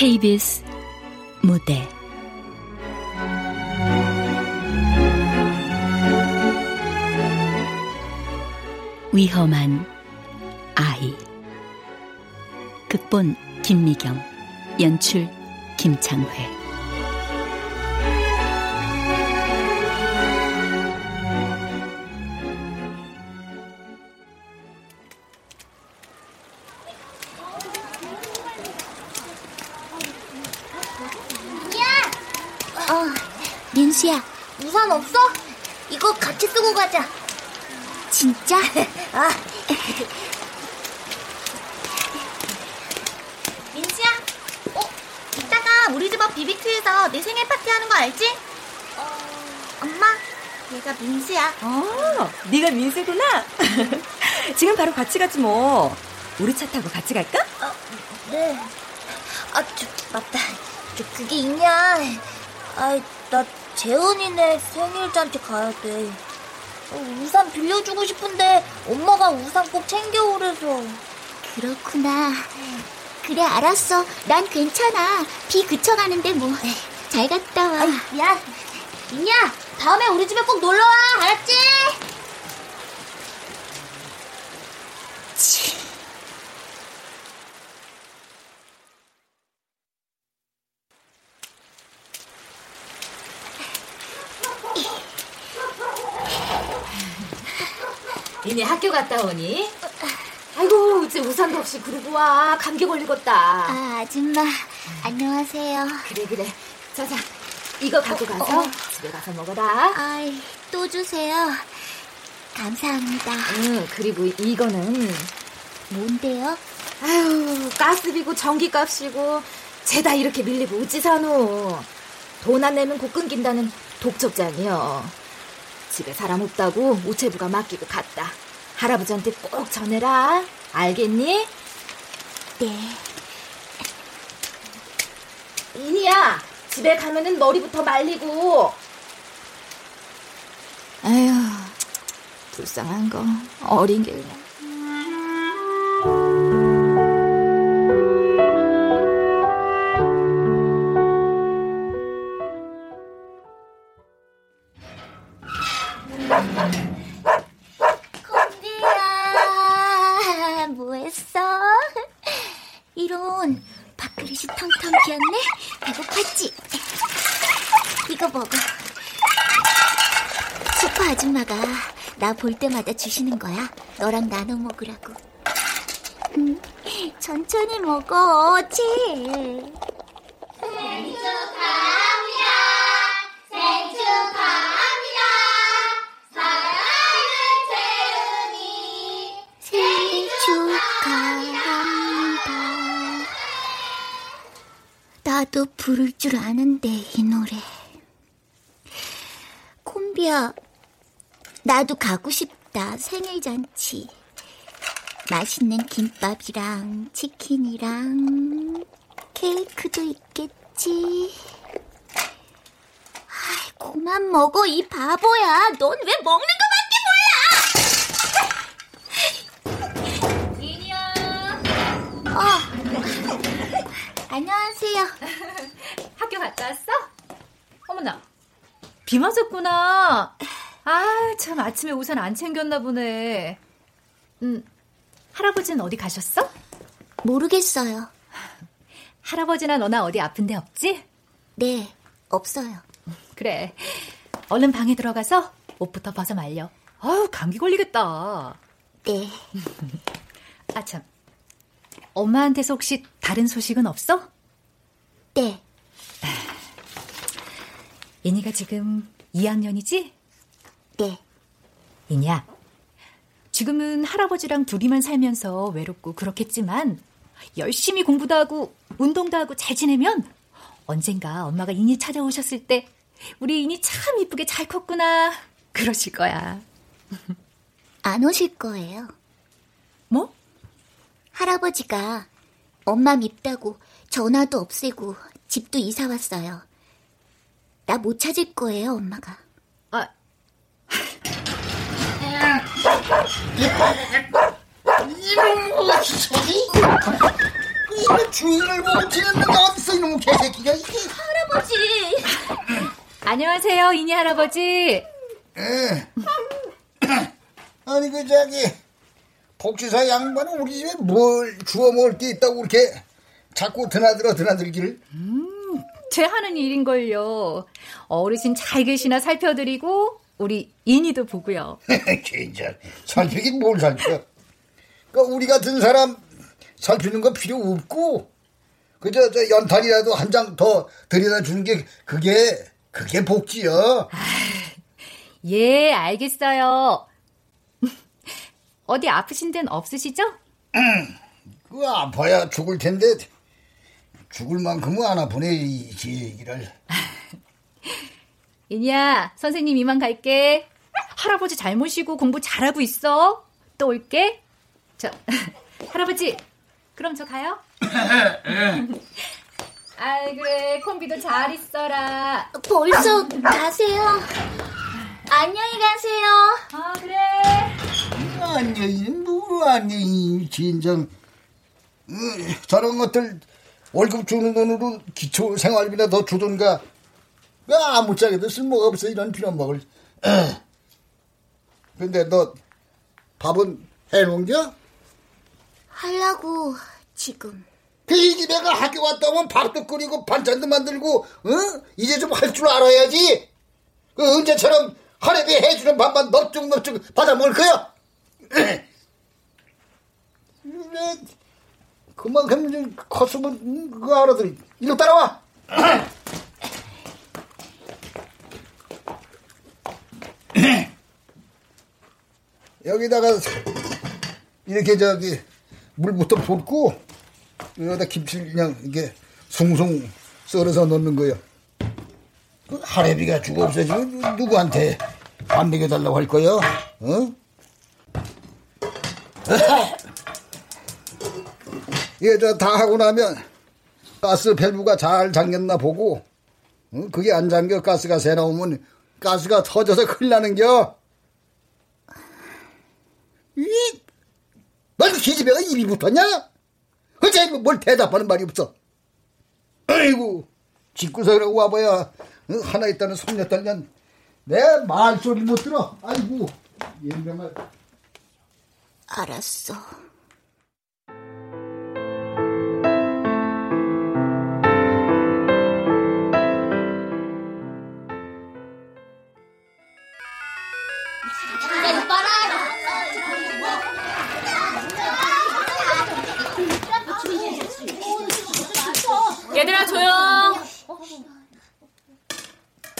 KBS 무대. 위험한 아이. 극본 김미경 연출 김창회 가자. 진짜? 아. 민수야, 어, 이따가 우리 집 앞 비비큐에서 내 생일 파티 하는 거 알지? 어, 엄마, 얘가 민수야. 어, 네가 민수구나. 지금 바로 같이 가지 뭐. 우리 차 타고 같이 갈까? 어, 네. 아, 저, 맞다. 저, 그게 있냐? 아, 나 재은이네 생일 잔치 가야 돼. 어, 우산 빌려주고 싶은데 엄마가 우산 꼭 챙겨오래서. 그렇구나. 그래, 알았어. 난 괜찮아. 비 그쳐가는데 뭐. 잘 갔다 와. 아이, 미안. 민야, 다음에 우리 집에 꼭 놀러 와. 알았지? 니네 학교 갔다 오니? 아이고, 어째 우산도 없이 그러고 와. 감기 걸리겠다. 아, 아줌마. 안녕하세요. 그래, 그래. 자 자, 이거 갖고 가서 집에 가서 먹어라. 아이, 또 주세요. 감사합니다. 응, 그리고 이거는 뭔데요? 아유, 가스비고 전기값이고 죄다 이렇게 밀리고 어찌 사노. 돈 안 내면 곧 끊긴다는 독촉장이요. 집에 사람 없다고 우체부가 맡기고 갔다. 할아버지한테 꼭 전해라. 알겠니? 네. 이니야, 집에 가면은 머리부터 말리고. 아휴, 불쌍한 거. 어린 게 그냥. 볼 때마다 주시는 거야. 너랑 나눠 먹으라고. 음, 천천히 먹어, 축하합니다. 나도 부를 줄 아는데, 이 노래. 콤비야, 나도 가고 싶다, 생일 잔치. 맛있는 김밥이랑 치킨이랑 케이크도 있겠지. 아이, 그만 먹어, 이 바보야. 넌 왜 먹는 이니야. 몰라? 어. 안녕하세요. 학교 갔다 왔어? 어머나, 비 맞았구나. 아, 참 아침에 우산 안 챙겼나 보네. 음, 할아버지는 어디 가셨어? 모르겠어요. 할아버지나 너나 어디 아픈 데 없지? 네, 없어요. 그래. 얼른 방에 들어가서 옷부터 벗어 말려. 아유, 감기 걸리겠다. 네. 아, 참. 엄마한테서 혹시 다른 소식은 없어? 네. 이니가 지금 2학년이지? 네. 이니야, 지금은 할아버지랑 둘이만 살면서 외롭고 그렇겠지만, 열심히 공부도 하고 운동도 하고 잘 지내면 언젠가 엄마가 인이 찾아오셨을 때 우리 인이 참 이쁘게 잘 컸구나 그러실 거야. 안 오실 거예요. 뭐? 할아버지가 엄마 밉다고 전화도 없애고 집도 이사 왔어요. 나 못 찾을 거예요, 엄마가. 아, 이놈 소리? 이놈 주인을 보고 지는 놈이 어딨어 이놈 개새끼가 이게 할아버지! 안녕하세요, 이니 할아버지. 아니 그 저기 복지사 양반은 우리 집에 뭘 주워 먹을 게 있다고 그렇게 자꾸 드나들어 드나들기를 제 하는 일인걸요. 어르신 잘 계시나 살펴드리고 우리 인이도 보고요. 진짜 살피긴 뭘 살펴 그러니까 우리 같은 사람 살피는 거 필요 없고 그저 저 연탄이라도 한 장 더 들여다 주는 게 그게 그게 복지요 예, 알겠어요. 어디 아프신 데는 없으시죠? 그 아파야 죽을 텐데 죽을 만큼은 안 아프네 이 얘기를 인이야, 선생님 이만 갈게. 할아버지 잘 모시고 공부 잘하고 있어. 또 올게. 저, 할아버지, 그럼 저 가요? 아이, 그래. 콤비도 잘 있어라. 벌써 가세요. 안녕히 가세요. 아, 그래. 안녕히는 누구 안녕히 진정 음, 저런 것들 월급 주는 돈으로 기초 생활비나 더 주던가 그 아무짝에도 쓸모가 없어. 이런 빌어먹을. 근데 너 밥은 해놓은겨? 하려고, 지금. 그이 내가 학교 갔다 오면 밥도 끓이고 반찬도 만들고 어? 이제 좀 할 줄 알아야지. 그 언제처럼 하루에 해주는 밥만 넙죽넙죽 받아 먹을 거야. 그만큼 좀 컸으면 음, 그거 알아들이. 이리 따라와 여기다가 이렇게 저기 물부터 붓고 여기다 김치를 그냥 이게 숭숭 썰어서 넣는 거야. 그 할애비가 죽어 없어지면 누구한테 안 먹여달라고 할 거야? 어? 이게 저다 하고 나면 가스 밸브가 잘 잠겼나 보고 어? 그게 안 잠겨 가스가 새 나오면 가스가 터져서 큰일 나는겨. 이, 넌 기집애가 입이 붙었냐? 어째 뭘 대답하는 말이 없어. 아이고, 집구석이라고 와봐야 어, 하나 있다는 손녀딸년 내 말소리 못 들어. 아이고, 얘말 알았어.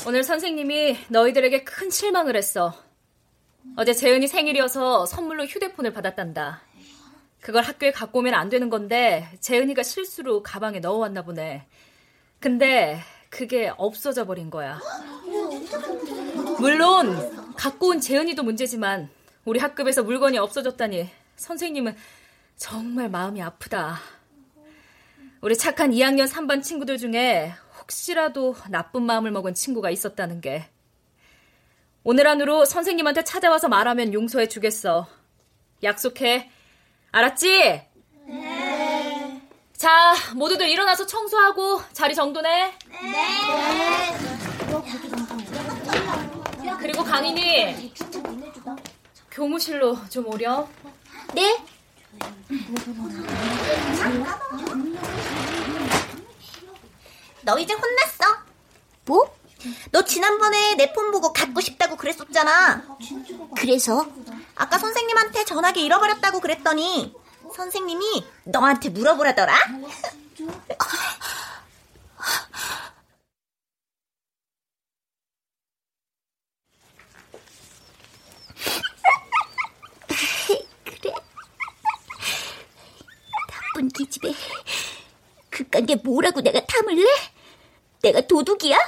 오늘 선생님이 너희들에게 큰 실망을 했어. 어제 재은이 생일이어서 선물로 휴대폰을 받았단다. 그걸 학교에 갖고 오면 안 되는 건데 재은이가 실수로 가방에 넣어왔나 보네. 근데 그게 없어져 버린 거야. 물론 갖고 온 재은이도 문제지만 우리 학급에서 물건이 없어졌다니 선생님은 정말 마음이 아프다. 우리 착한 2학년 3반 친구들 중에 혹시라도 나쁜 마음을 먹은 친구가 있었다는 게 오늘 안으로 선생님한테 찾아와서 말하면 용서해 주겠어. 약속해. 알았지? 네. 자, 모두들 일어나서 청소하고 자리 정돈해. 네. 그리고 강인이 교무실로 좀 오렴. 네? 너 이제 혼났어. 뭐? 너 지난번에 내 폰 보고 갖고 싶다고 그랬었잖아. 그래서? 아까 선생님한테 전화기 잃어버렸다고 그랬더니 선생님이 너한테 물어보라더라. 그래. 예쁜 기집애. 그깟 게 뭐라고 내가 탐을래? 내가 도둑이야?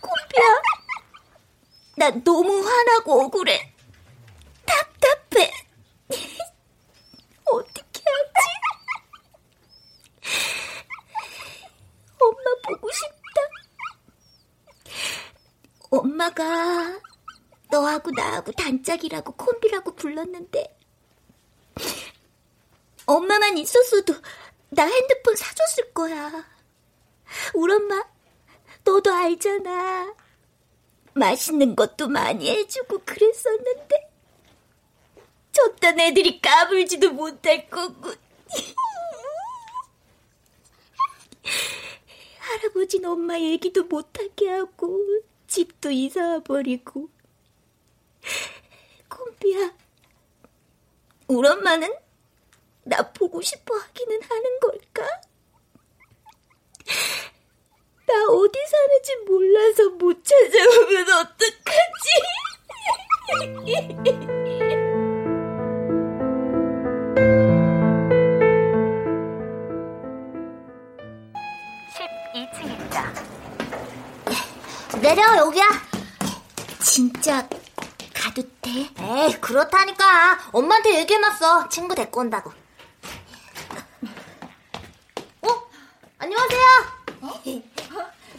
콤비야, 나 너무 화나고 억울해. 답답해. 어떻게 하지? 엄마 보고 싶다. 엄마가 너하고 나하고 단짝이라고 콤비라고 불렀는데 엄마만 있었어도 나 핸드폰 사줬을 거야. 우리 엄마 너도 알잖아. 맛있는 것도 많이 해주고 그랬었는데 저딴 애들이 까불지도 못할 거고 할아버지는 엄마 얘기도 못하게 하고 집도 이사와 버리고 콤비야 우리 엄마는 나 보고 싶어 하기는 하는 걸까? 나 어디 사는지 몰라서 못 찾아오면 어떡하지? 12층입니다. 내려, 여기야. 진짜 가도 돼? 에이, 그렇다니까. 엄마한테 얘기해놨어. 친구 데리고 온다고. 어? 안녕하세요.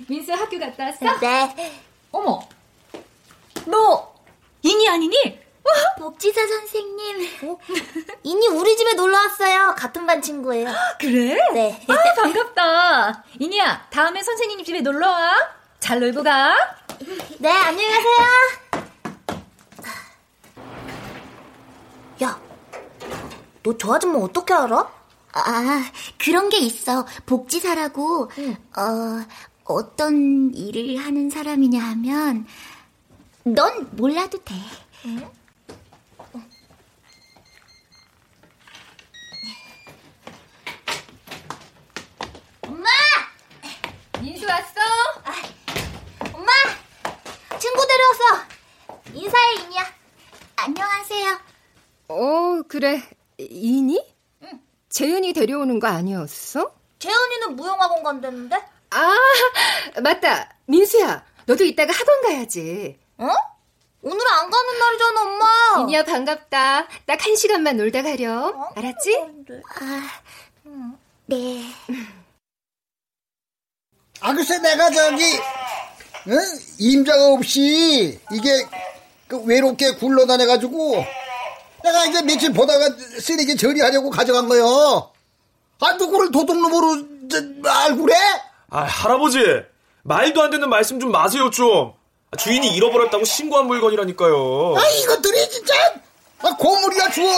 민수 학교 갔다 왔어? 네. 어머, 너 인이 아니니? 복지사 선생님. 어? 이니 우리 집에 놀러 왔어요. 같은 반 친구예요. 그래? 네. 아, 반갑다. 인이야, 다음에 선생님 집에 놀러 와. 잘 놀고 가. 네, 안녕히 가세요. 야, 너 저 아줌마 어떻게 알아? 아, 그런 게 있어. 복지사라고, 어, 어떤 일을 하는 사람이냐 하면, 넌 몰라도 돼. 엄마! 민수 왔어? 엄마! 친구 데려왔어. 인사해, 이니야. 안녕하세요. 어, 그래. 이니? 재윤이 데려오는 거 아니었어? 재은이는 무용학원 간다는데? 아, 맞다. 민수야, 너도 이따가 학원 가야지. 어? 오늘 안 가는 날이잖아, 엄마. 이니야, 반갑다. 딱 한 시간만 놀다 가렴. 어? 알았지? 네. 아, 글쎄, 내가 저기, 응? 임자가 없이, 이게, 그 외롭게 굴러다녀가지고, 내가 이제 며칠 보다가 쓰레기 처리하려고 가져간 거요. 아, 누구를 도둑놈으로, 저, 알고 그래? 아, 할아버지. 말도 안 되는 말씀 좀 마세요, 좀. 아, 주인이 잃어버렸다고 신고한 물건이라니까요. 아, 이것들이 진짜, 아, 고물이야 주워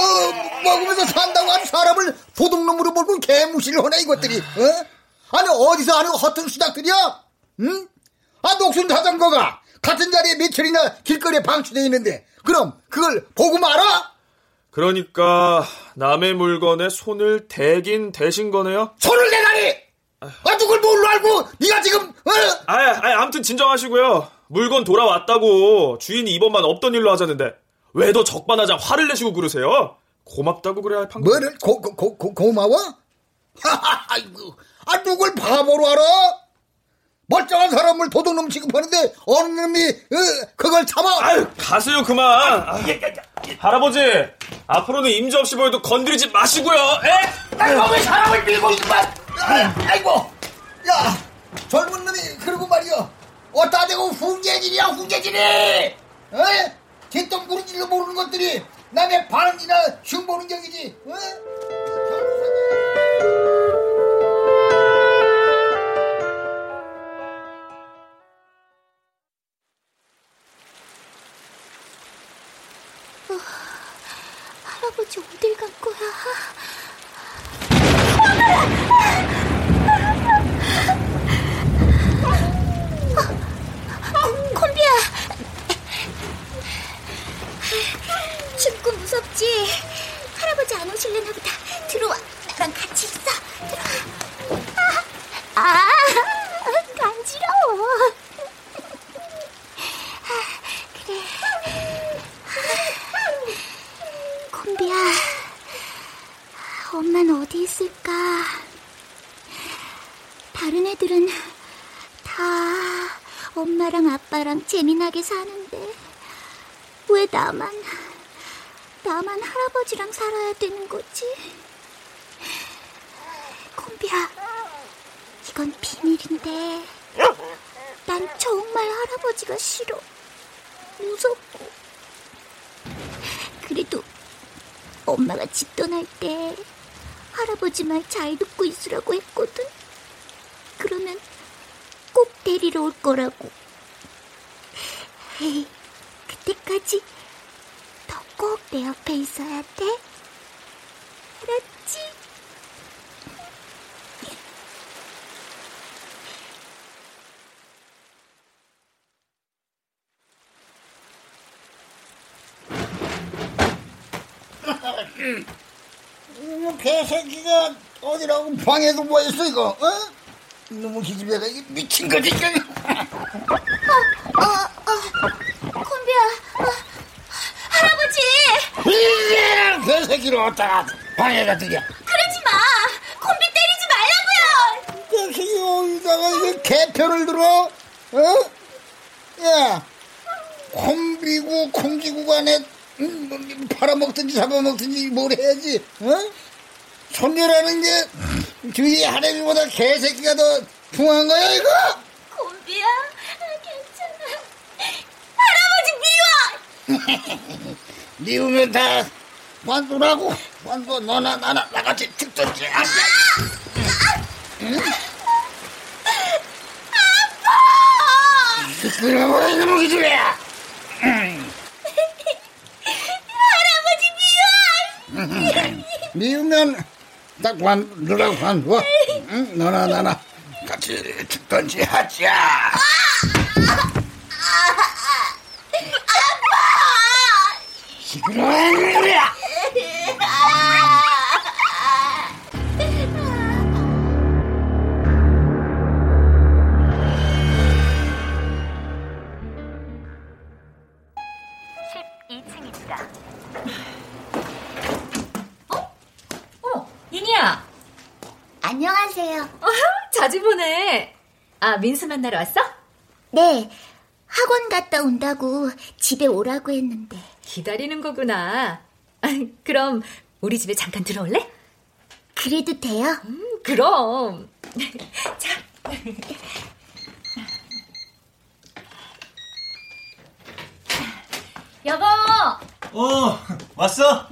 먹으면서 산다고 아주 사람을 도둑놈으로 몰고 개무시를 하네, 이것들이, 어? 아니, 어디서 하는 허튼 수작들이야? 응? 아, 녹슨 자전거가 같은 자리에 며칠이나 길거리에 방치되어 있는데, 그럼 그걸 보고 말아? 그러니까 남의 물건에 손을 대긴 대신 거네요. 손을 내다니! 아, 누굴 뭘로 알고, 네가 지금, 어? 아, 아, 아무튼 진정하시고요. 물건 돌아왔다고 주인이 이번만 없던 일로 하자는데 왜 더 적반하장 화를 내시고 그러세요? 고맙다고 그래야 할 판결. 뭐를 고, 고, 고, 고, 고마워? 아이고, 아, 누굴 바보로 알아? 멀쩡한 사람을 도둑놈 취급하는데 어느 놈이 어, 그걸 참아? 아유, 가세요 그만. 아, 할아버지, 앞으로는 임자 없이 보여도 건드리지 마시고요. 에? 아이고 왜 사람을 밀고 있구만 아, 아이고 야 젊은 놈이 그러고 말이야 어따 대고 훈계질이야 훈계질이 어? 뒷동부리질도 모르는 것들이 남의 반응이나 흉보는 격이지 어? 사는데 왜 나만 나만 할아버지랑 살아야 되는 거지? 콤비야, 이건 비밀인데 난 정말 할아버지가 싫어. 무섭고. 그래도 엄마가 집 떠날 때 할아버지 말 잘 듣고 있으라고 했거든. 그러면 꼭 데리러 올 거라고. 에이, 그때까지 너 꼭 내 옆에 있어야 돼. 알았지? 이 개새끼가 어디라고 방에도 뭐 있어 이거 어? 너무 기집애가 미친 거지 이거. 어, 어, 콤비야, 어, 할아버지! 이게 개새끼를 어디다가 방에다 들여 그러지 마! 콤비 때리지 말라고요! 개새끼 어디다가 이게 개편을 들어 어? 야 콤비고 콩기구 간에 음, 뭐, 팔아먹든지 잡아먹든지 뭘 해야지 어? 손녀라는 게 주위 할애미보다 개새끼가 더 풍한 거야 이거 콤비야, 괜찮아. 할아버지 미워! 미우면 다 관두라고 관두 너나 나나 나같이 죽든지 아빠 응? 아빠 그러고 이놈의 기집애야 할아버지 미워! 미우면 딱 관두라고 관두 응? 너나 나나 같이 죽든지 하자 시끄러운 놈이야 민수 만나러 왔어? 네, 학원 갔다 온다고 집에 오라고 했는데. 기다리는 거구나. 아, 그럼 우리 집에 잠깐 들어올래? 그래도 돼요? 음, 그럼. 자. 여보. 어, 왔어?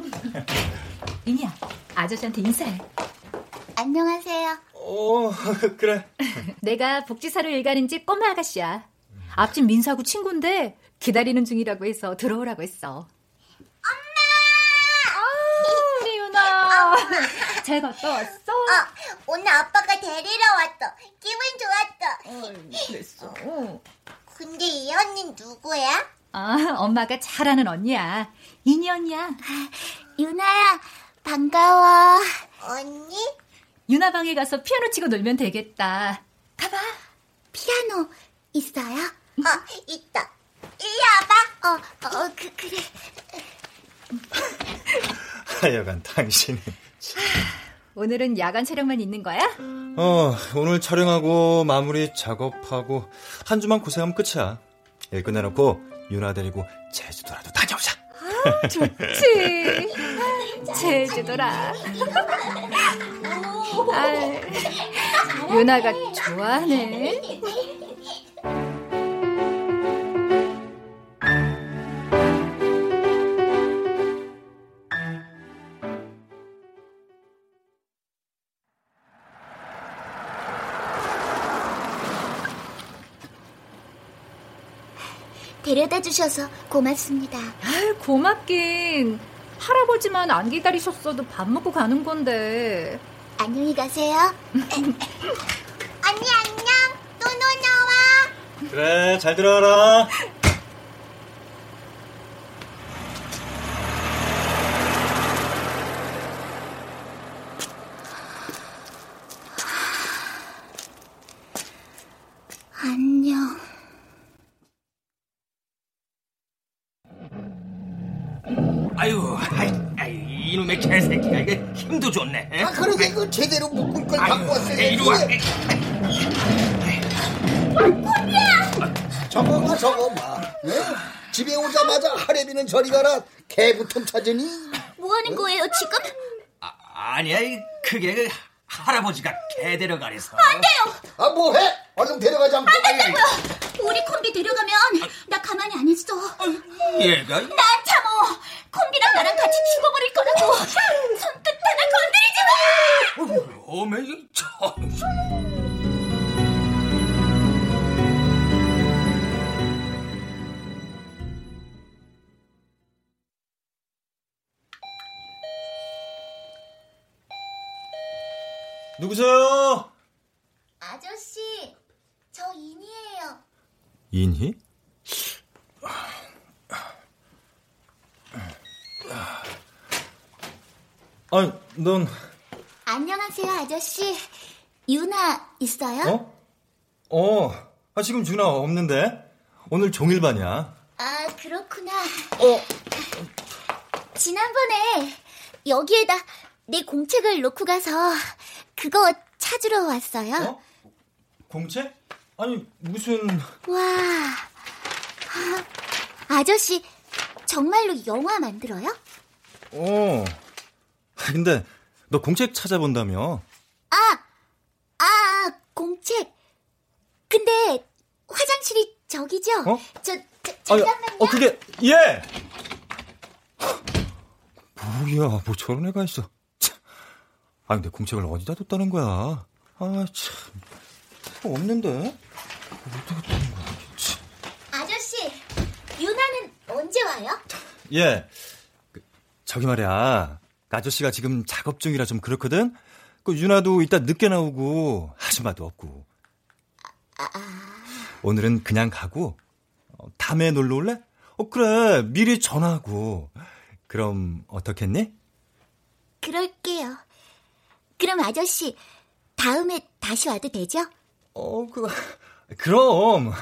이니야, 아저씨한테 인사해. 안녕하세요. 어, 그래. 내가 복지사로 일 가는 집 꼬마 아가씨야. 앞집 민수하고 친구인데 기다리는 중이라고 해서 들어오라고 했어. 엄마! 아, 우리 유나. 잘 갔다 왔어? 어, 오늘 아빠가 데리러 왔어. 기분 좋았어. 어, 그랬어. 근데 이 언니는 누구야? 아, 엄마가 잘 아는 언니야. 이니 언니야. 유나야, 반가워. 언니? 유나 방에 가서 피아노 치고 놀면 되겠다. 가봐. 피아노 있어요? 어, 있다. 이리 와봐. 어, 어, 그, 그래. 하여간 당신은. 오늘은 야간 촬영만 있는 거야? 어, 오늘 촬영하고 마무리 작업하고 한 주만 고생하면 끝이야. 일 끝내놓고 유나 데리고 제주도라도 다녀오자. 아, 좋지. 제주도라. 아, 유나가 좋아하네. 데려다 주셔서 고맙습니다. 아, 고맙긴. 할아버지만 안 기다리셨어도 밥 먹고 가는 건데. 안녕히 가세요. 언니 안녕. 또 놀러 와. 그래, 잘 들어가라. 저리 가라. 개부터 찾으니? 뭐 하는 거예요, 지금? 아니야, 그게 그 할아버지가 개 데려가래서. 안 돼요! 아, 뭐해? 얼른 데려가자. 안 된다고요! 우리 콤비 데려가면 나 가만히 안 있어. 얘가? 난 참어! 콤비랑 나랑 같이 죽어버릴 거라고! 손끝 하나 건드리지 마! 어메, 인희? 아니, 넌, 안녕하세요, 아저씨. 유나 있어요? 어? 어, 아, 지금 준아 없는데? 오늘 종일반이야. 아, 그렇구나. 어? 지난번에 여기에다 내 공책을 놓고 가서 그거 찾으러 왔어요. 공책? 아니, 무슨. 와. 아, 아저씨, 정말로 영화 만들어요? 어. 아, 근데, 너 공책 찾아본다며? 아, 아, 공책. 근데 화장실이 저기죠? 어? 저, 저 아니, 잠깐만요. 어, 그게, 예! 뭐야, 뭐 저런 애가 있어. 참. 아, 근데 공책을 어디다 뒀다는 거야? 아, 참. 어, 없는데? 어떻게 뒀는 거야, 참. 아저씨, 유나는 언제 와요? 예. 그, 저기 말이야. 그 아저씨가 지금 작업 중이라 좀 그렇거든? 그 유나도 이따 늦게 나오고, 아줌마도 없고. 오늘은 그냥 가고, 어, 다음에 놀러 올래? 어, 그래. 미리 전화하고. 그럼 어떻겠니? 그럴게요. 그럼 아저씨, 다음에 다시 와도 되죠? 어, 그, 그럼.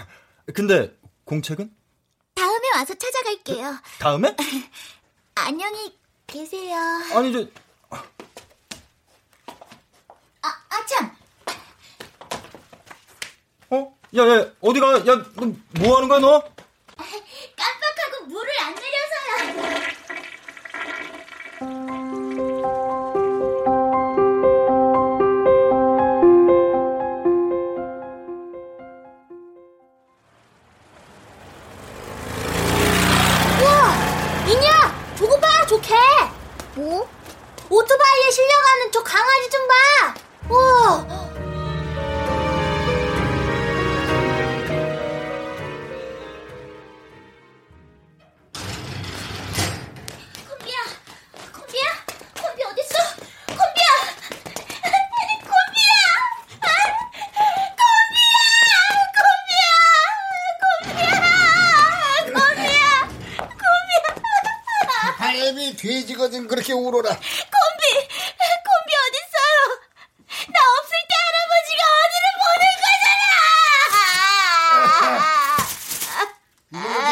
근데 공책은? 다음에 와서 찾아갈게요. 다음에? 안녕히 계세요. 아니, 저, 아, 아, 참. 어? 야, 야, 어디가? 야, 너 뭐 하는 거야, 너? 깜빡하고 물을 안 내려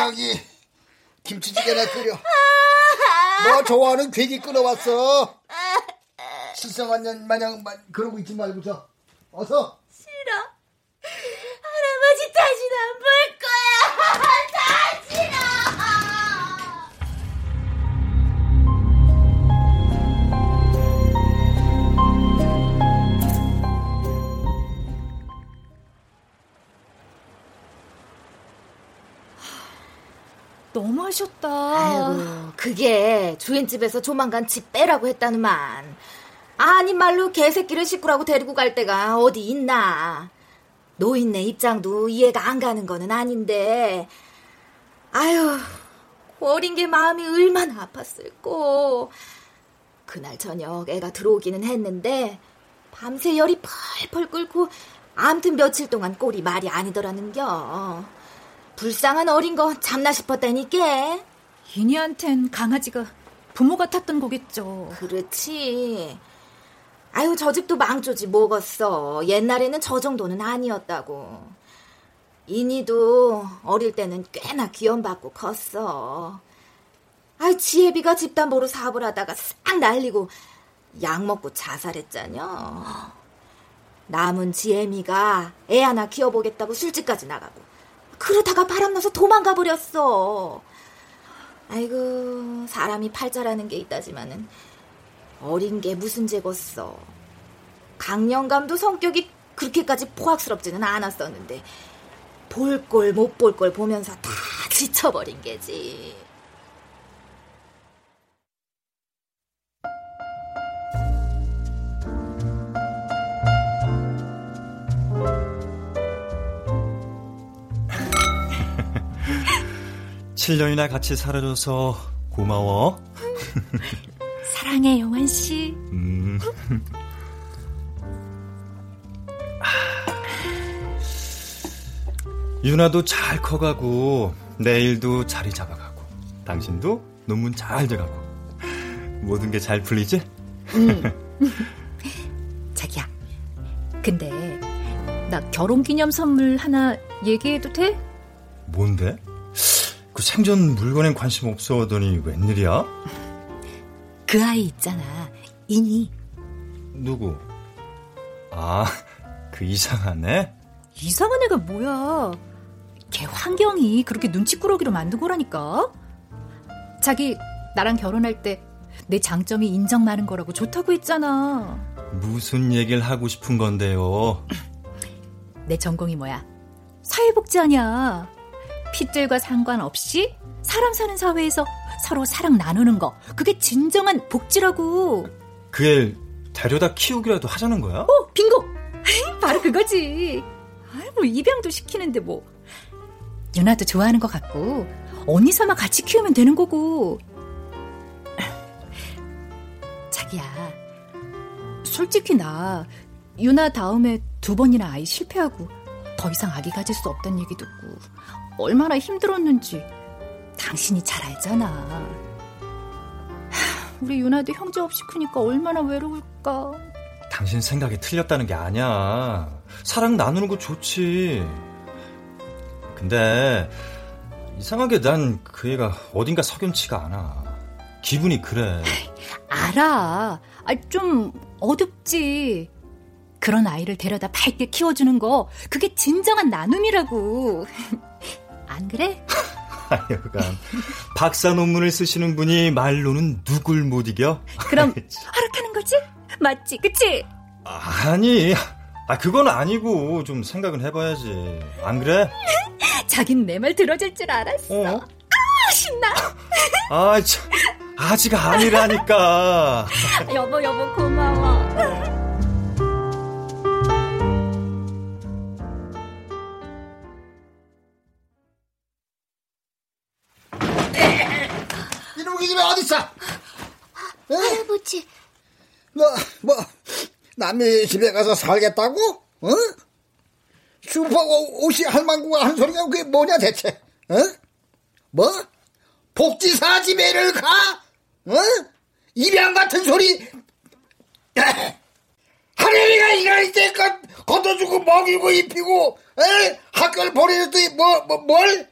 저기 김치찌개나 끓여. 너 좋아하는 괴기 끊어왔어. 실성한 년 마냥 마- 그러고 있지 말고 저 어서. 하셨다. 아이고, 그게 주인집에서 조만간 집 빼라고 했다는만. 아니 말로 개새끼를 식구라고 데리고 갈 데가 어디 있나. 노인네 입장도 이해가 안 가는 거는 아닌데. 아유, 어린 게 마음이 얼마나 아팠을꼬. 그날 저녁 애가 들어오기는 했는데 밤새 열이 펄펄 끓고 암튼 며칠 동안 꼴이 말이 아니더라는겨. 불쌍한 어린 거 참나 싶었다니까. 윤희한텐 강아지가 부모 같았던 거겠죠. 그렇지. 아유, 저 집도 망조지 뭐겠어. 옛날에는 저 정도는 아니었다고. 인이도 어릴 때는 꽤나 귀염받고 컸어. 아유, 지혜비가 집담보로 사업을 하다가 싹 날리고 약 먹고 자살했잖여. 남은 지혜미가 애 하나 키워보겠다고 술집까지 나가고 그러다가 바람나서 도망가 버렸어. 아이고 사람이 팔자라는 게 있다지만은 어린 게 무슨 죄겠어. 강령감도 성격이 그렇게까지 포악스럽지는 않았었는데 볼꼴못볼꼴 보면서 다 지쳐버린 게지. (7년이나) 같이 살아줘서 고마워 사랑해 영환 씨 음. 유나도 잘 커가고 내일도 자리 잡아가고 당신도 논문 잘 돼가고 모든 게 잘 풀리지? 응. 자기야 근데 나 결혼 기념 선물 하나 얘기해도 돼? 뭔데? 그 생전 물건엔 관심 없어 하더니 웬일이야? 그 아이 있잖아 인이 누구? 아, 그 이상한 애? 이상한 애가 뭐야 걔 환경이 그렇게 눈치꾸러기로 만든 거라니까 자기 나랑 결혼할 때 내 장점이 인정 많은 거라고 좋다고 했잖아 무슨 얘기를 하고 싶은 건데요? 내 전공이 뭐야? 사회복지 아니야. 핏줄과 상관없이 사람 사는 사회에서 서로 사랑 나누는 거. 그게 진정한 복지라고. 그애 데려다 키우기라도 하자는 거야? 어, 빙고! 바로 그거지. 아이, 뭐, 입양도 시키는데 뭐. 유나도 좋아하는 것 같고, 언니 삼아 같이 키우면 되는 거고. 자기야, 솔직히 나 유나 다음에 두 번이나 아이 실패하고 더 이상 아기 가질 수 없다는 얘기 듣고 얼마나 힘들었는지 당신이 잘 알잖아. 우리 유나도 형제 없이 크니까 얼마나 외로울까. 당신 생각이 틀렸다는 게 아니야. 사랑 나누는 거 좋지. 근데 이상하게 난 그 애가 어딘가 석연치가 않아. 기분이 그래. 알아. 아, 좀 어둡지. 그런 아이를 데려다 밝게 키워주는 거, 그게 진정한 나눔이라고. 안 그래? 하여간 박사 논문을 쓰시는 분이 말로는 누굴 못 이겨? 그럼 허락하는 거지? 맞지, 그치? 아니, 아 그건 아니고 좀 생각은 해봐야지. 안 그래? 자긴 내 말 들어줄 줄 알았어. 어? 아, 신나. 아, 참, 아직 아니라니까. 여보, 여보, 고마워. 이놈의 집에 어딨어? 할아버지. 너, 뭐, 남의 집에 가서 살겠다고? 어? 슈퍼 옷이 할망구가 한 소리가 그게 뭐냐 대체? 어? 뭐? 복지사 집에를 가? 어? 입양 같은 소리? 하늘이가 이럴 때껏 걷어주고 먹이고 입히고 에? 학교를 보내줬더니 뭐, 뭐, 뭘?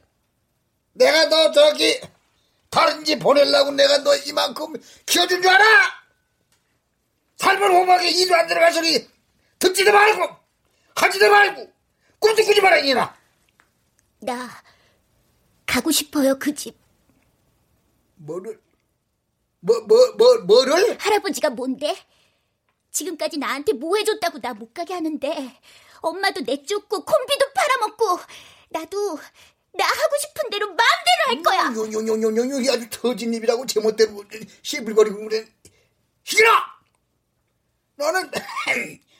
내가 너 저기 다른 집 보내려고 내가 너 이만큼 키워준 줄 알아? 삶을 험하게 일도 안 들어갈 소리 듣지도 말고 하지도 말고 꿈도 꾸지 마라 이나 나 가고 싶어요 그 집. 뭐를 뭐 뭐 뭐 뭐, 를 할아버지가 뭔데? 지금까지 나한테 뭐 해줬다고 나 못 가게 하는데 엄마도 내쫓고 콤비도 팔아먹고 나도 나 하고 싶은 대로 마음대로 할 거야. 요요요요요 아주 터진 입이라고 제멋대로 씨불거리고 그래. 희진아, 너는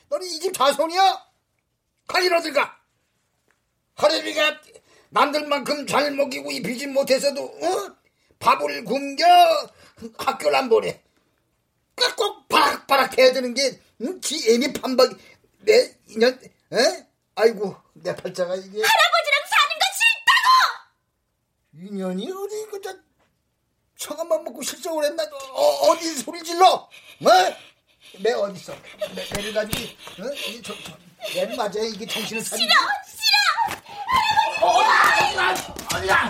너는 이 집 자손이야. 어딜 가? 하래비가 남들만큼 잘 먹이고 입히지 못해서도 어? 밥을 굶겨 학교를 안 보내. 그러니까 꼭 바락바락 해야 되는 게 응? 지 애미 판박 내 인연 에? 아이고 내 팔자가 이게 싫다고! 인연이 어디 그저 청아만 먹고 실적을 했나? 어, 어디 소리 질러? 뭐? 내 어디 있어 내, 내를 가지고 어? 이 저, 저, 내 맞아 이게 정신을 차리지. 싫어 싫어! 어, 어디야? 어디야?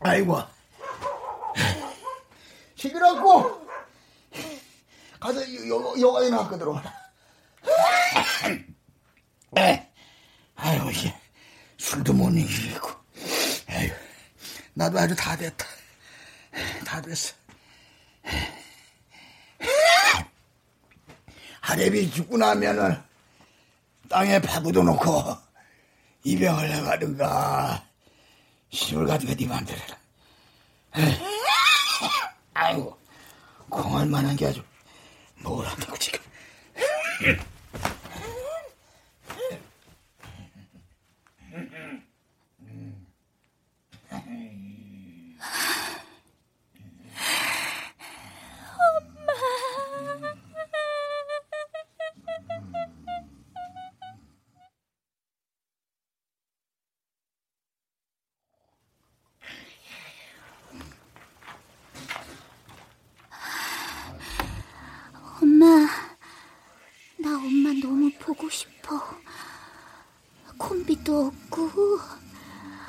아이고. 시끄럽고. 가서 요, 요가이나 갖고 들어와라. 아유, 이게 술도 못 이기고. 아유, 나도 아주 다 됐다. 다 됐어. 하랩이 죽고 나면은 땅에 파고도 놓고 입양을 해가든가 시을 가든가 네 맘대로 해라. 아이고, 공할 만한 게 아주 뭘 한다고 지금. 엄마, 나 엄마 너무 보고 싶어. 콤비도 없고,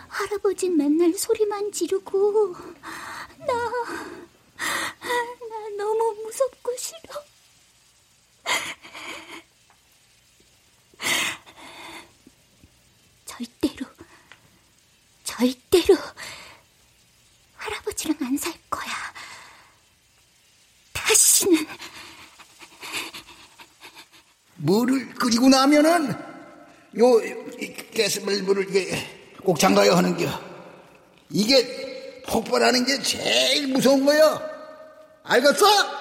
할아버진 맨날 소리만 지르고, 나, 나 너무 무섭고 싫어. 절대로, 절대로 할아버지랑 안 살 거야. 다시는. 물을 끓이고 나면은 요 가스밸브를 이게 꼭 잠가야 하는 겨. 이게 폭발하는 게 제일 무서운 거야. 알겠어?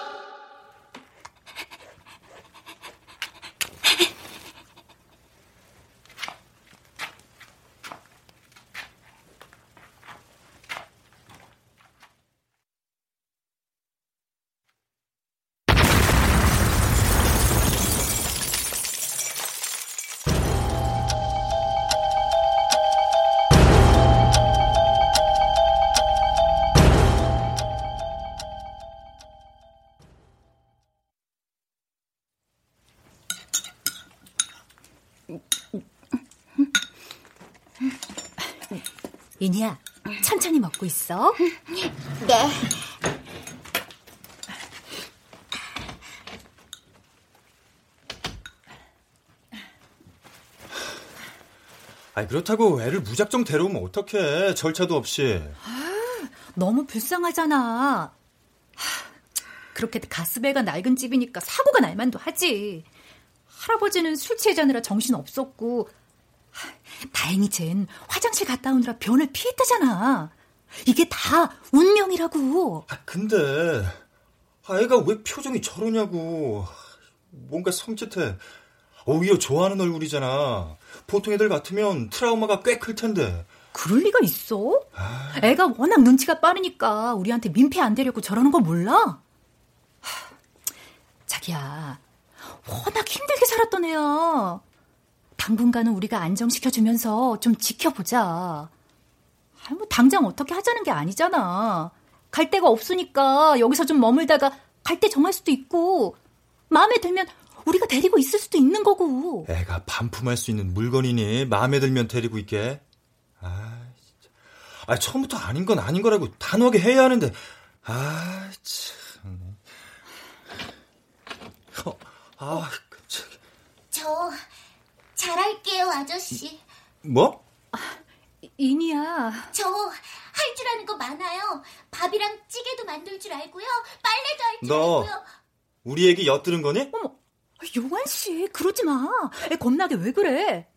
이니야, 천천히 먹고 있어. 네. 아니 그렇다고 애를 무작정 데려오면 어떡해 절차도 없이 너무 불쌍하잖아. 하, 그렇게 가스배가 낡은 집이니까 사고가 날 만도 하지. 할아버지는 술 취해자느라 정신 없었고 하, 다행히 쟨 화장실 갔다 오느라 변을 피했다잖아. 이게 다 운명이라고. 아 근데 아이가 왜 표정이 저러냐고 뭔가 섬찟해 오히려 좋아하는 얼굴이잖아 보통 애들 같으면 트라우마가 꽤 클 텐데 그럴 리가 있어? 애가 워낙 눈치가 빠르니까 우리한테 민폐 안 되려고 저러는 거 몰라? 하, 자기야, 워낙 힘들게 살았던 애야. 당분간은 우리가 안정시켜주면서 좀 지켜보자. 아, 뭐 당장 어떻게 하자는 게 아니잖아. 갈 데가 없으니까 여기서 좀 머물다가 갈 때 정할 수도 있고 마음에 들면 우리가 데리고 있을 수도 있는 거고. 애가 반품할 수 있는 물건이니 마음에 들면 데리고 있게 아 진짜 아 처음부터 아닌 건 아닌 거라고 단호하게 해야 하는데 아 참 어, 아 깜짝이야 저 잘할게요, 아저씨. 뭐? 이니야. 저 할 줄 아는 거 많아요. 밥이랑 찌개도 만들 줄 알고요. 빨래도 할줄너 알고요. 우리 애기 엿들은 거니? 어머, 요한 씨, 그러지 마. 애 겁나게 왜 그래?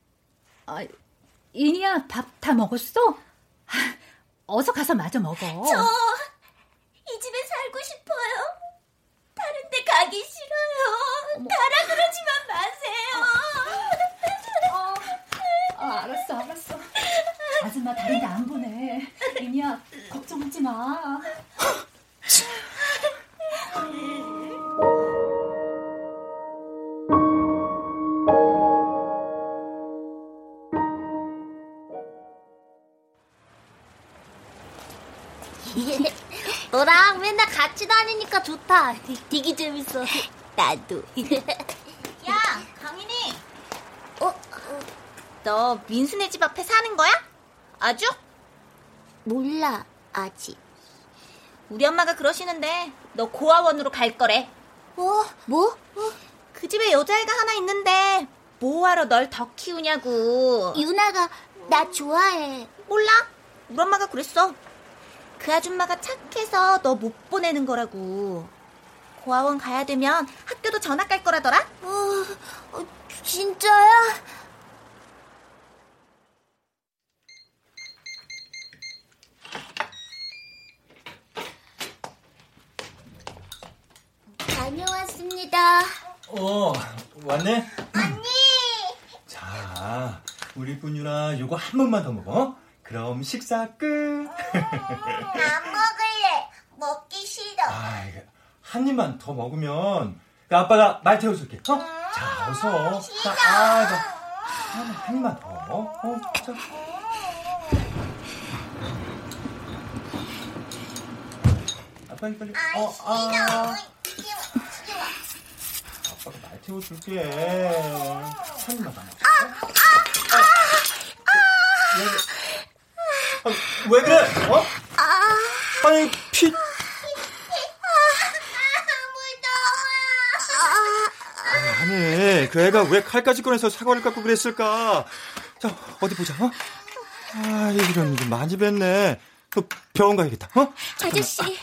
아, 이니야, 밥 다 먹었어? 아, 어서 가서 마저 먹어. 저 이 집에 살고 싶어요. 다른 데 가기 싫어요. 가라 그러지만 마세요. 아, 알았어, 알았어. 아줌마 다른 데 안 보내. 이니야, 걱정하지 마. 너랑 맨날 같이 다니니까 좋다. 되게 재밌어. 나도. 야, 강인이. 어? 어, 너 민수네 집 앞에 사는 거야? 아주? 몰라, 아직. 우리 엄마가 그러시는데 너 고아원으로 갈 거래. 뭐? 뭐? 그 집에 여자애가 하나 있는데 뭐하러 널 더 키우냐고. 유나가 나 좋아해. 몰라? 우리 엄마가 그랬어. 그 아줌마가 착해서 너 못 보내는 거라고. 고아원 가야 되면 학교도 전학 갈 거라더라? 어, 어, 진짜야? 다녀왔습니다. 어, 왔네? 언니! 자, 우리 분유나 요거 한 번만 더 먹어. 그럼 식사 끝. 안 먹을래. 먹기 싫어. 아, 한 입만 더 먹으면 그 아빠가 말 태워줄게. 어? 자, 어서. 자, 아, 자, 한, 한 입만 더. 어, 자. 아, 빨리 빨리. 어, 아. 태워줄게. 먹어. 아, 왜 그래? 어? 아니 피. 아니 그 애가 왜 칼까지 꺼내서 사과를 깎고 그랬을까? 자 어디 보자. 어? 아 이런 일 많이 뵀네. 그 병원 가야겠다. 어? 아저씨.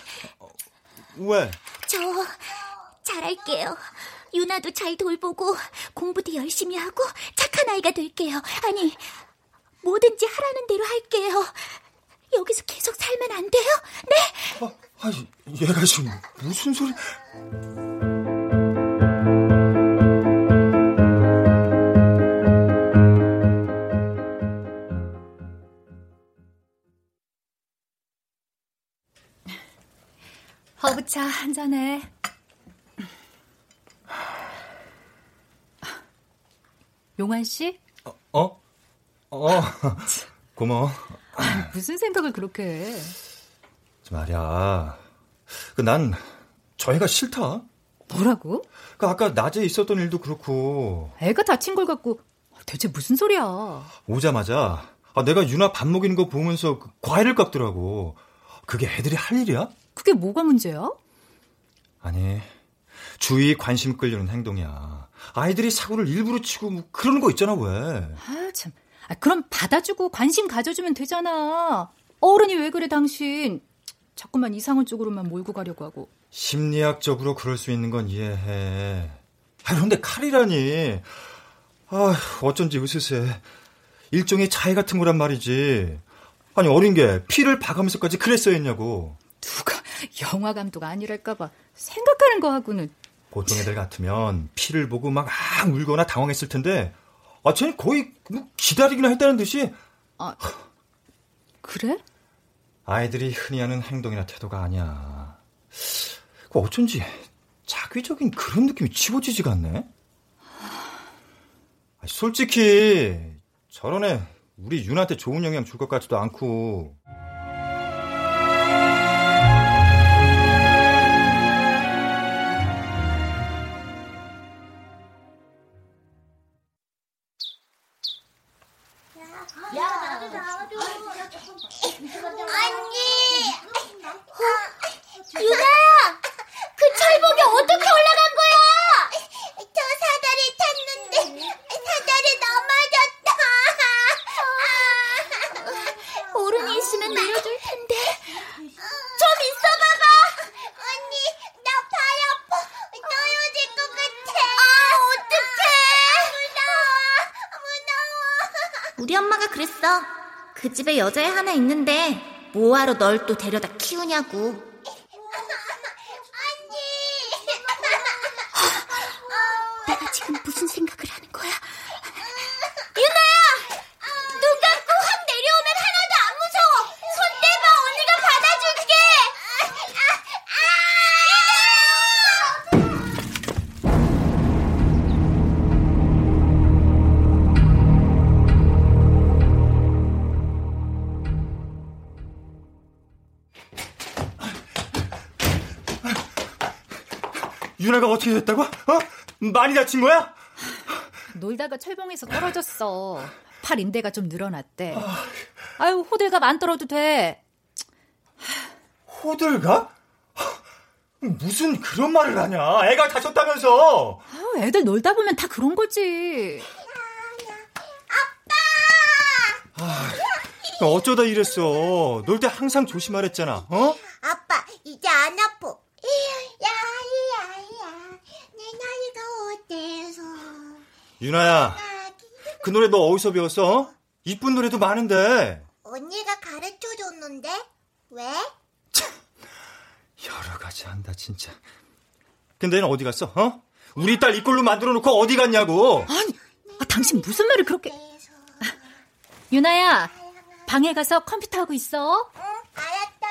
왜? 저 잘할게요. 유나도 잘 돌보고 공부도 열심히 하고 착한 아이가 될게요. 아니 뭐든지 하라는 대로 할게요. 여기서 계속 살면 안 돼요? 네? 아, 얘가 지금 무슨 소리? 허브차 한 잔해. 용환 씨? 어? 어? 고마워. 무슨 생각을 그렇게 해? 말이야. 그난저 애가 싫다. 뭐라고? 그 아까 낮에 있었던 일도 그렇고. 애가 다친 걸 갖고 대체 무슨 소리야? 오자마자 아, 내가 유나 밥 먹이는 거 보면서 그 과일을 깎더라고. 그게 애들이 할 일이야? 그게 뭐가 문제야? 아니, 주위 관심 끌려는 행동이야. 아이들이 사고를 일부러 치고 뭐 그러는 거 있잖아, 왜. 아, 참. 아, 그럼 받아주고 관심 가져주면 되잖아. 어른이 왜 그래, 당신? 자꾸만 이상한 쪽으로만 몰고 가려고 하고. 심리학적으로 그럴 수 있는 건 이해해. 아, 그런데 칼이라니. 아, 어쩐지 으스스해. 일종의 자해 같은 거란 말이지. 아니, 어린 게 피를 봐가면서까지 그랬어야 했냐고. 누가 영화 감독 아니랄까봐 생각하는 거 하고는. 보통 애들 같으면 피를 보고 막 아, 울거나 당황했을 텐데, 아, 쟤는 거의 뭐 기다리기나 했다는 듯이. 아, 그래? 아이들이 흔히 하는 행동이나 태도가 아니야. 그 어쩐지 자기적인 그런 느낌이 지워지지가 않네. 솔직히 저런 애 우리 윤한테 좋은 영향 줄 것 같지도 않고. 집에 여자애 하나 있는데 뭐하러 널 또 데려다 키우냐고. 윤아가 어떻게 됐다고? 어? 많이 다친 거야? 놀다가 철봉에서 떨어졌어. 팔 인대가 좀 늘어났대. 아유, 호들갑 안 떨어도 돼. 호들갑? 무슨 그런 말을 하냐? 애가 다쳤다면서. 아, 애들 놀다 보면 다 그런 거지. 아, 어쩌다 이랬어. 놀 때 항상 조심하랬잖아. 어? 아빠, 이제 안 아파. 야야야, 어때서? 유나야, 그 노래 너 어디서 배웠어? 이쁜 노래도 많은데. 언니가 가르쳐 줬는데 왜? 여러 가지 한다 진짜. 근데 는 어디 갔어? 어? 우리 딸 이꼴로 만들어 놓고 어디 갔냐고. 아니, 아, 당신 무슨 말을 그렇게? 유나야, 방에 가서 컴퓨터 하고 있어. 응, 알았다.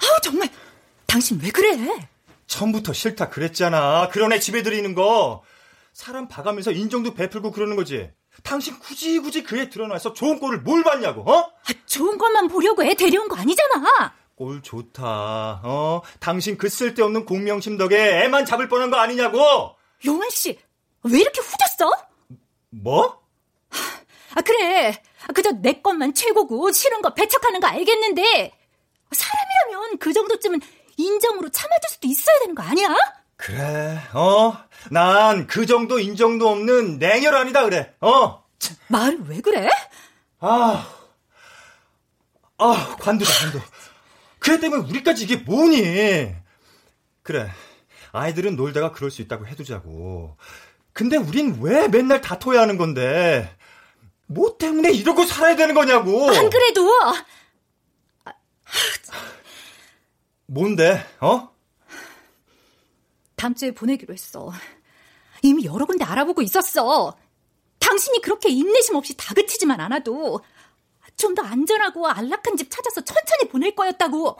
아, 정말 당신 왜 그래? 처음부터 싫다 그랬잖아. 그런 애 집에 들이는 거. 사람 봐가면서 인정도 베풀고 그러는 거지. 당신 굳이 굳이 그 애 드러나서 좋은 꼴을 뭘 봤냐고, 어? 아, 좋은 것만 보려고 애 데려온 거 아니잖아. 꼴 좋다, 어? 당신 그 쓸데없는 공명심 덕에 애만 잡을 뻔한 거 아니냐고! 용환 씨, 왜 이렇게 후졌어? 뭐? 아, 그래. 그저 내 것만 최고고 싫은 거 배척하는 거 알겠는데 사람이라면 그 정도쯤은 인정으로 참아줄 수도 있어야 되는 거 아니야? 그래, 어? 난 그 정도 인정도 없는 냉혈 아니다 그래, 어? 말을 왜 그래? 아, 아, 관두다, 관두. 그애 때문에 우리까지 이게 뭐니? 그래, 아이들은 놀다가 그럴 수 있다고 해두자고. 근데 우린 왜 맨날 다퉈야 하는 건데? 뭐 때문에 이러고 살아야 되는 거냐고! 안 그래도! 뭔데, 어? 다음 주에 보내기로 했어. 이미 여러 군데 알아보고 있었어. 당신이 그렇게 인내심 없이 다그치지만 않아도 좀 더 안전하고 안락한 집 찾아서 천천히 보낼 거였다고.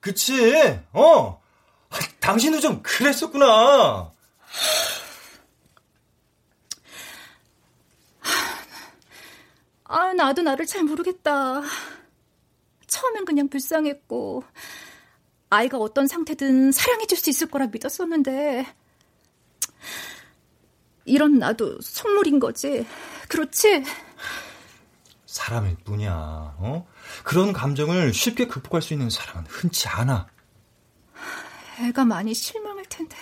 그치, 어. 당신도 좀 그랬었구나. 아, 나도 나를 잘 모르겠다. 처음엔 그냥 불쌍했고, 아이가 어떤 상태든 사랑해줄 수 있을 거라 믿었었는데, 이런 나도 선물인 거지. 그렇지? 사람일 뿐이야, 어? 그런 감정을 쉽게 극복할 수 있는 사람은 흔치 않아. 애가 많이 실망할 텐데,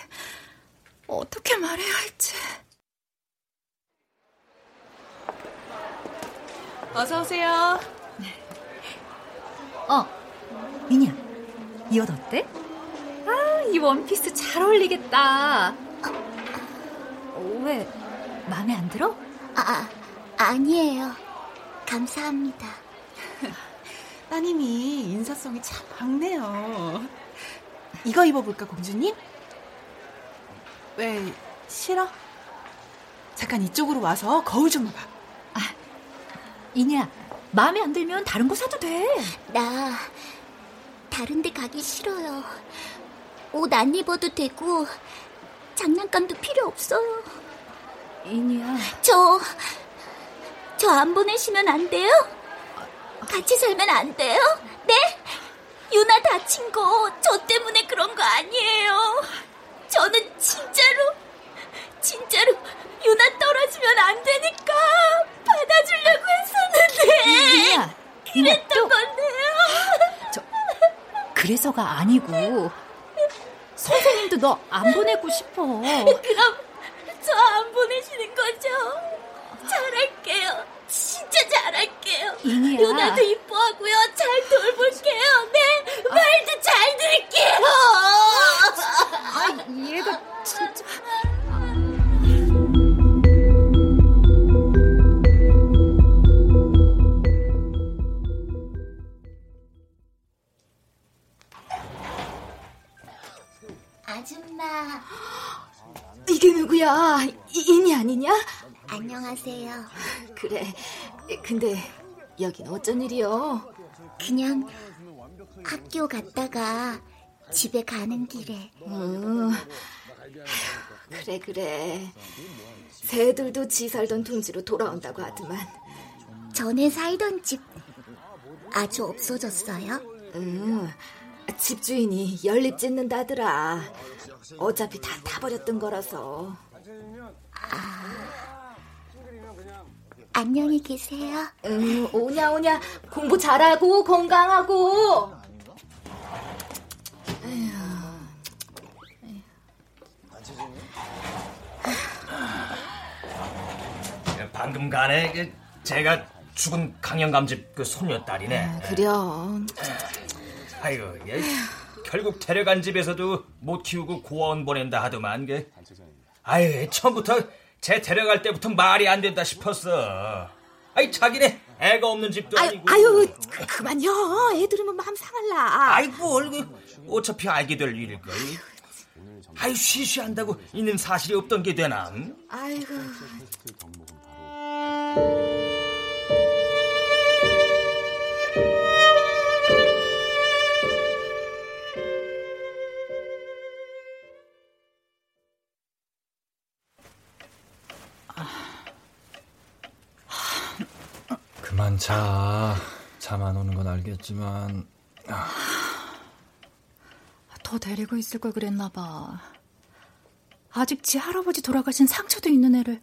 어떻게 말해야 할지. 어서 오세요. 어, 미니야, 이 옷 어때? 아, 이 원피스 잘 어울리겠다. 어, 왜, 마음에 안 들어? 아, 아니에요. 감사합니다. 따님이 인사성이 참 많네요. 이거 입어볼까, 공주님? 왜, 싫어? 잠깐 이쪽으로 와서 거울 좀 봐봐. 이니야, 마음에 안 들면 다른 거 사도 돼. 나 다른 데 가기 싫어요. 옷 안 입어도 되고 장난감도 필요 없어요. 이니야. 저, 저 안 보내시면 안 돼요? 같이 살면 안 돼요? 네? 유나 다친 거 저 때문에 그런 거 아니에요. 저는 진짜로, 진짜로 유나 떨어지면 안 되니까 받아주려고 했었는데. 이니야, 그랬던 건데요. 저, 그래서가 아니고, 선생님도 너 안 보내고 싶어. 그럼 저 안 보내시는 거죠? 잘할게요. 진짜 잘할게요. 유나도 이뻐하고요. 잘 근데 여긴 어쩐 일이요? 그냥 학교 갔다가 집에 가는 길에. 음, 그래 그래. 새들도 지 살던 둥지로 돌아온다고 하더만. 전에 살던 집 아주 없어졌어요? 음, 집주인이 연립 짓는다더라. 어차피 다 타버렸던 거라서. 안녕히 계세요. 응, 오냐 오냐 공부 잘하고 건강하고. 방금 간에 그 제가 죽은 강영감집 그 소녀딸이네. 아, 그려. 아이고, 얘, 결국 데려간 집에서도 못 키우고 고아원 보낸다 하더만. 그. 아유, 처음부터 제 데려갈 때부터 말이 안 된다 싶었어. 아이, 자기네 애가 없는 집도 아니고. 아유, 그, 만요 애 들으면 마음 상할라. 아이, 뭘, 그, 어차피 알게 될 일일 걸. 아유, 쉬쉬한다고 있는 사실이 없던 게 되나? 아이고. 자. 잠 안 오는 건 알겠지만. 더 데리고 있을 걸 그랬나 봐. 아직 지 할아버지 돌아가신 상처도 있는 애를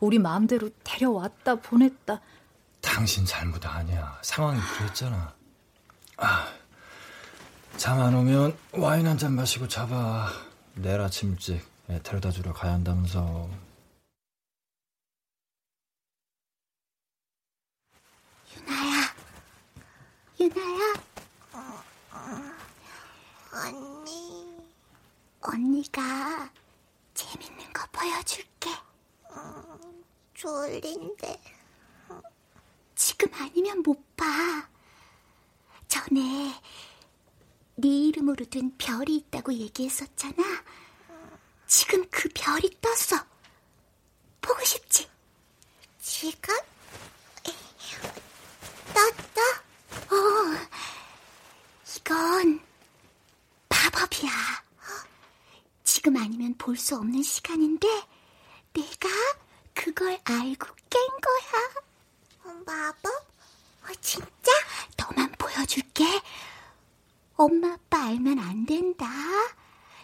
우리 마음대로 데려왔다 보냈다. 당신 잘못 아니야. 상황이 그랬잖아. 아, 잠 안 오면 와인 한 잔 마시고 자봐. 내일 아침 일찍 애 데려다 주러 가야 한다면서. 유나야, 유나야. 언니. 언니가 재밌는 거 보여줄게. 졸린데. 지금 아니면 못 봐. 전에 네 이름으로 된 별이 있다고 얘기했었잖아. 지금 그 별이 떴어. 보고 싶지? 지금? 떴다? 어, 이건 마법이야. 지금 아니면 볼 수 없는 시간인데 내가 그걸 알고 깬 거야. 마법? 어, 진짜? 너만 보여줄게. 엄마 아빠 알면 안 된다.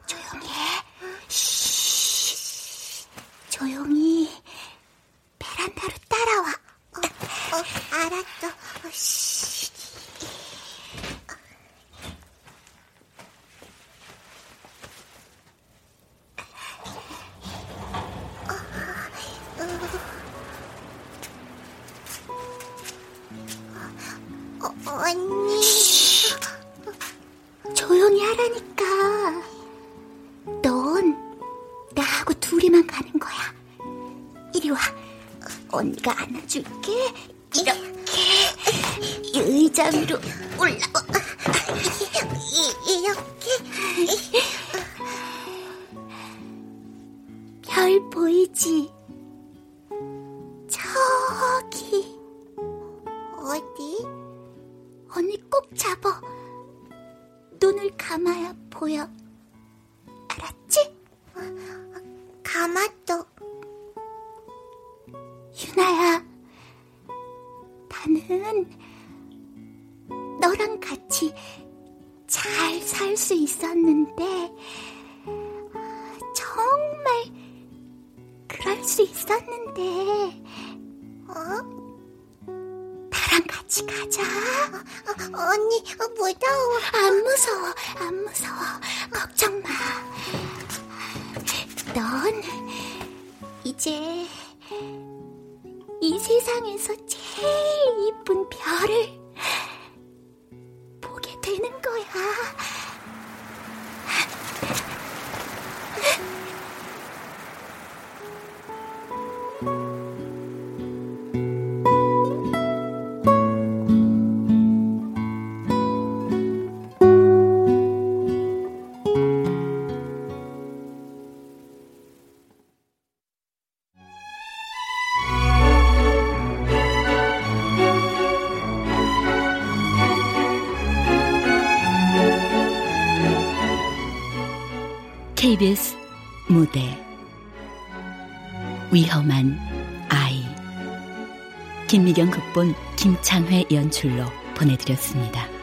조용히 해. 쉬. 조용히 베란다로 따라와. 어, 어 알았어. 같이 가자. 언니, 무서워. 안 무서워, 안 무서워. 걱정 마. 넌 이제 이 세상에서 제일 이쁜 별을 보게 되는 거야. KBS 무대 위험한 아이 김미경 극본 김창회 연출로 보내드렸습니다.